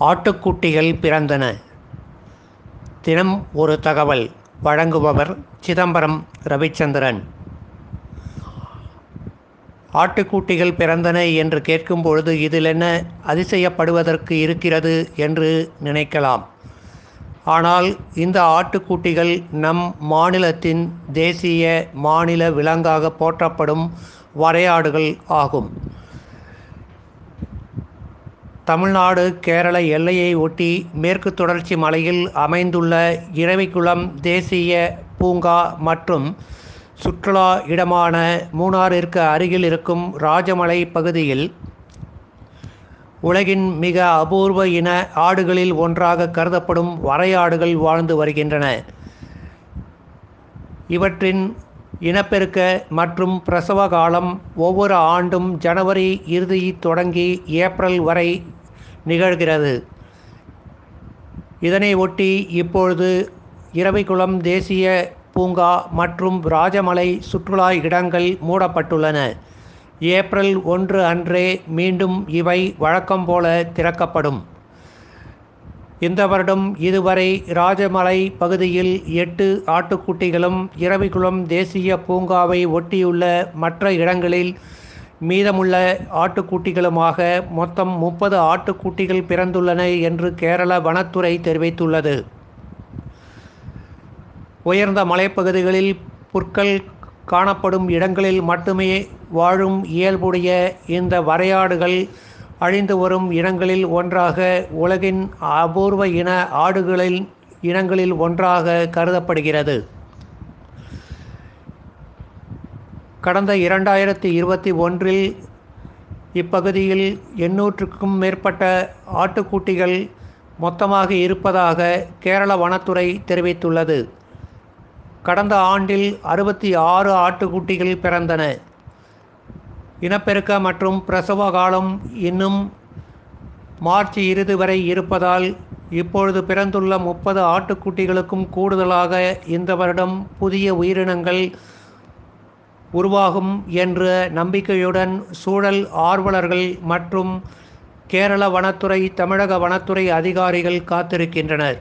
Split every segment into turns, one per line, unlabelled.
ஆட்டுக்குட்டிகள் பிறந்தன. தினம் ஒரு தகவல் வழங்குபவர் சிதம்பரம் ரவிச்சந்திரன். ஆட்டுக்குட்டிகள் பிறந்தன என்று கேட்கும் பொழுது இதில் என்ன அதிசயப்படுவதற்கு இருக்கிறது என்று நினைக்கலாம். ஆனால் இந்த ஆட்டுக்குட்டிகள் நம் மாநிலத்தின் தேசிய மாநில விலங்காக போற்றப்படும் வரையாடுகள் ஆகும். தமிழ்நாடு கேரள எல்லையை ஒட்டி மேற்கு தொடர்ச்சி மலையில் அமைந்துள்ள இரவிக்குளம் தேசிய பூங்கா மற்றும் சுற்றுலா இடமான மூணாறிற்கு அருகில் இருக்கும் ராஜமலை பகுதியில் உலகின் மிக அபூர்வ இன ஆடுகளில் ஒன்றாக கருதப்படும் வரையாடுகள் வாழ்ந்து வருகின்றன. இவற்றின் இனப்பெருக்க மற்றும் பிரசவ காலம் ஒவ்வொரு ஆண்டும் ஜனவரி இறுதி தொடங்கி ஏப்ரல் வரை நிகழ்கிறது. இதனை ஒட்டி இப்பொழுது இரவிக்குளம் தேசிய பூங்கா மற்றும் ராஜமலை சுற்றுலா இடங்கள் மூடப்பட்டுள்ளன. ஏப்ரல் ஒன்று அன்றே மீண்டும் இவை வழக்கம் போல திறக்கப்படும். இந்த வருடம் இதுவரை ராஜமலை பகுதியில் எட்டு ஆட்டுக்குட்டிகளும் இரவிக்குளம் தேசிய பூங்காவை ஒட்டியுள்ள மற்ற இடங்களில் மீதமுள்ள ஆட்டுக்குட்டிகளுமாக மொத்தம் முப்பது ஆட்டுக்குட்டிகள் பிறந்துள்ளன என்று கேரள வனத்துறை தெரிவித்துள்ளது. உயர்ந்த மலைப்பகுதிகளில் புற்கள் காணப்படும் இடங்களில் மட்டுமே வாழும் இயல்புடைய இந்த வரையாடுகள் அழிந்து வரும் இனங்களில் ஒன்றாக உலகின் அபூர்வ இன ஆடுகளில் இனங்களில் ஒன்றாக கருதப்படுகிறது. கடந்த இரண்டாயிரத்தி இருபத்தி ஒன்றில் இப்பகுதியில் எண்ணூற்றுக்கும் மேற்பட்ட ஆட்டுக்குட்டிகள் மொத்தமாக இருப்பதாக கேரள வனத்துறை தெரிவித்துள்ளது. கடந்த ஆண்டில் அறுபத்தி ஆறு ஆட்டுக்குட்டிகள் பிறந்தன. இனப்பெருக்க மற்றும் பிரசவ காலம் இன்னும் மார்ச் இறுதி வரை இருப்பதால் இப்பொழுது பிறந்துள்ள முப்பது ஆட்டுக்குட்டிகளுக்கும் கூடுதலாக இந்த வருடம் புதிய உயிரினங்கள் உருவாகும் என்ற நம்பிக்கையுடன் சூழல் ஆர்வலர்கள் மற்றும் கேரள வனத்துறை தமிழக வனத்துறை அதிகாரிகள் காத்திருக்கின்றனர்.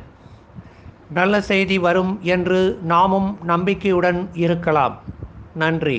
நல்ல செய்தி வரும் என்று நாமும் நம்பிக்கையுடன் இருக்கலாம். நன்றி.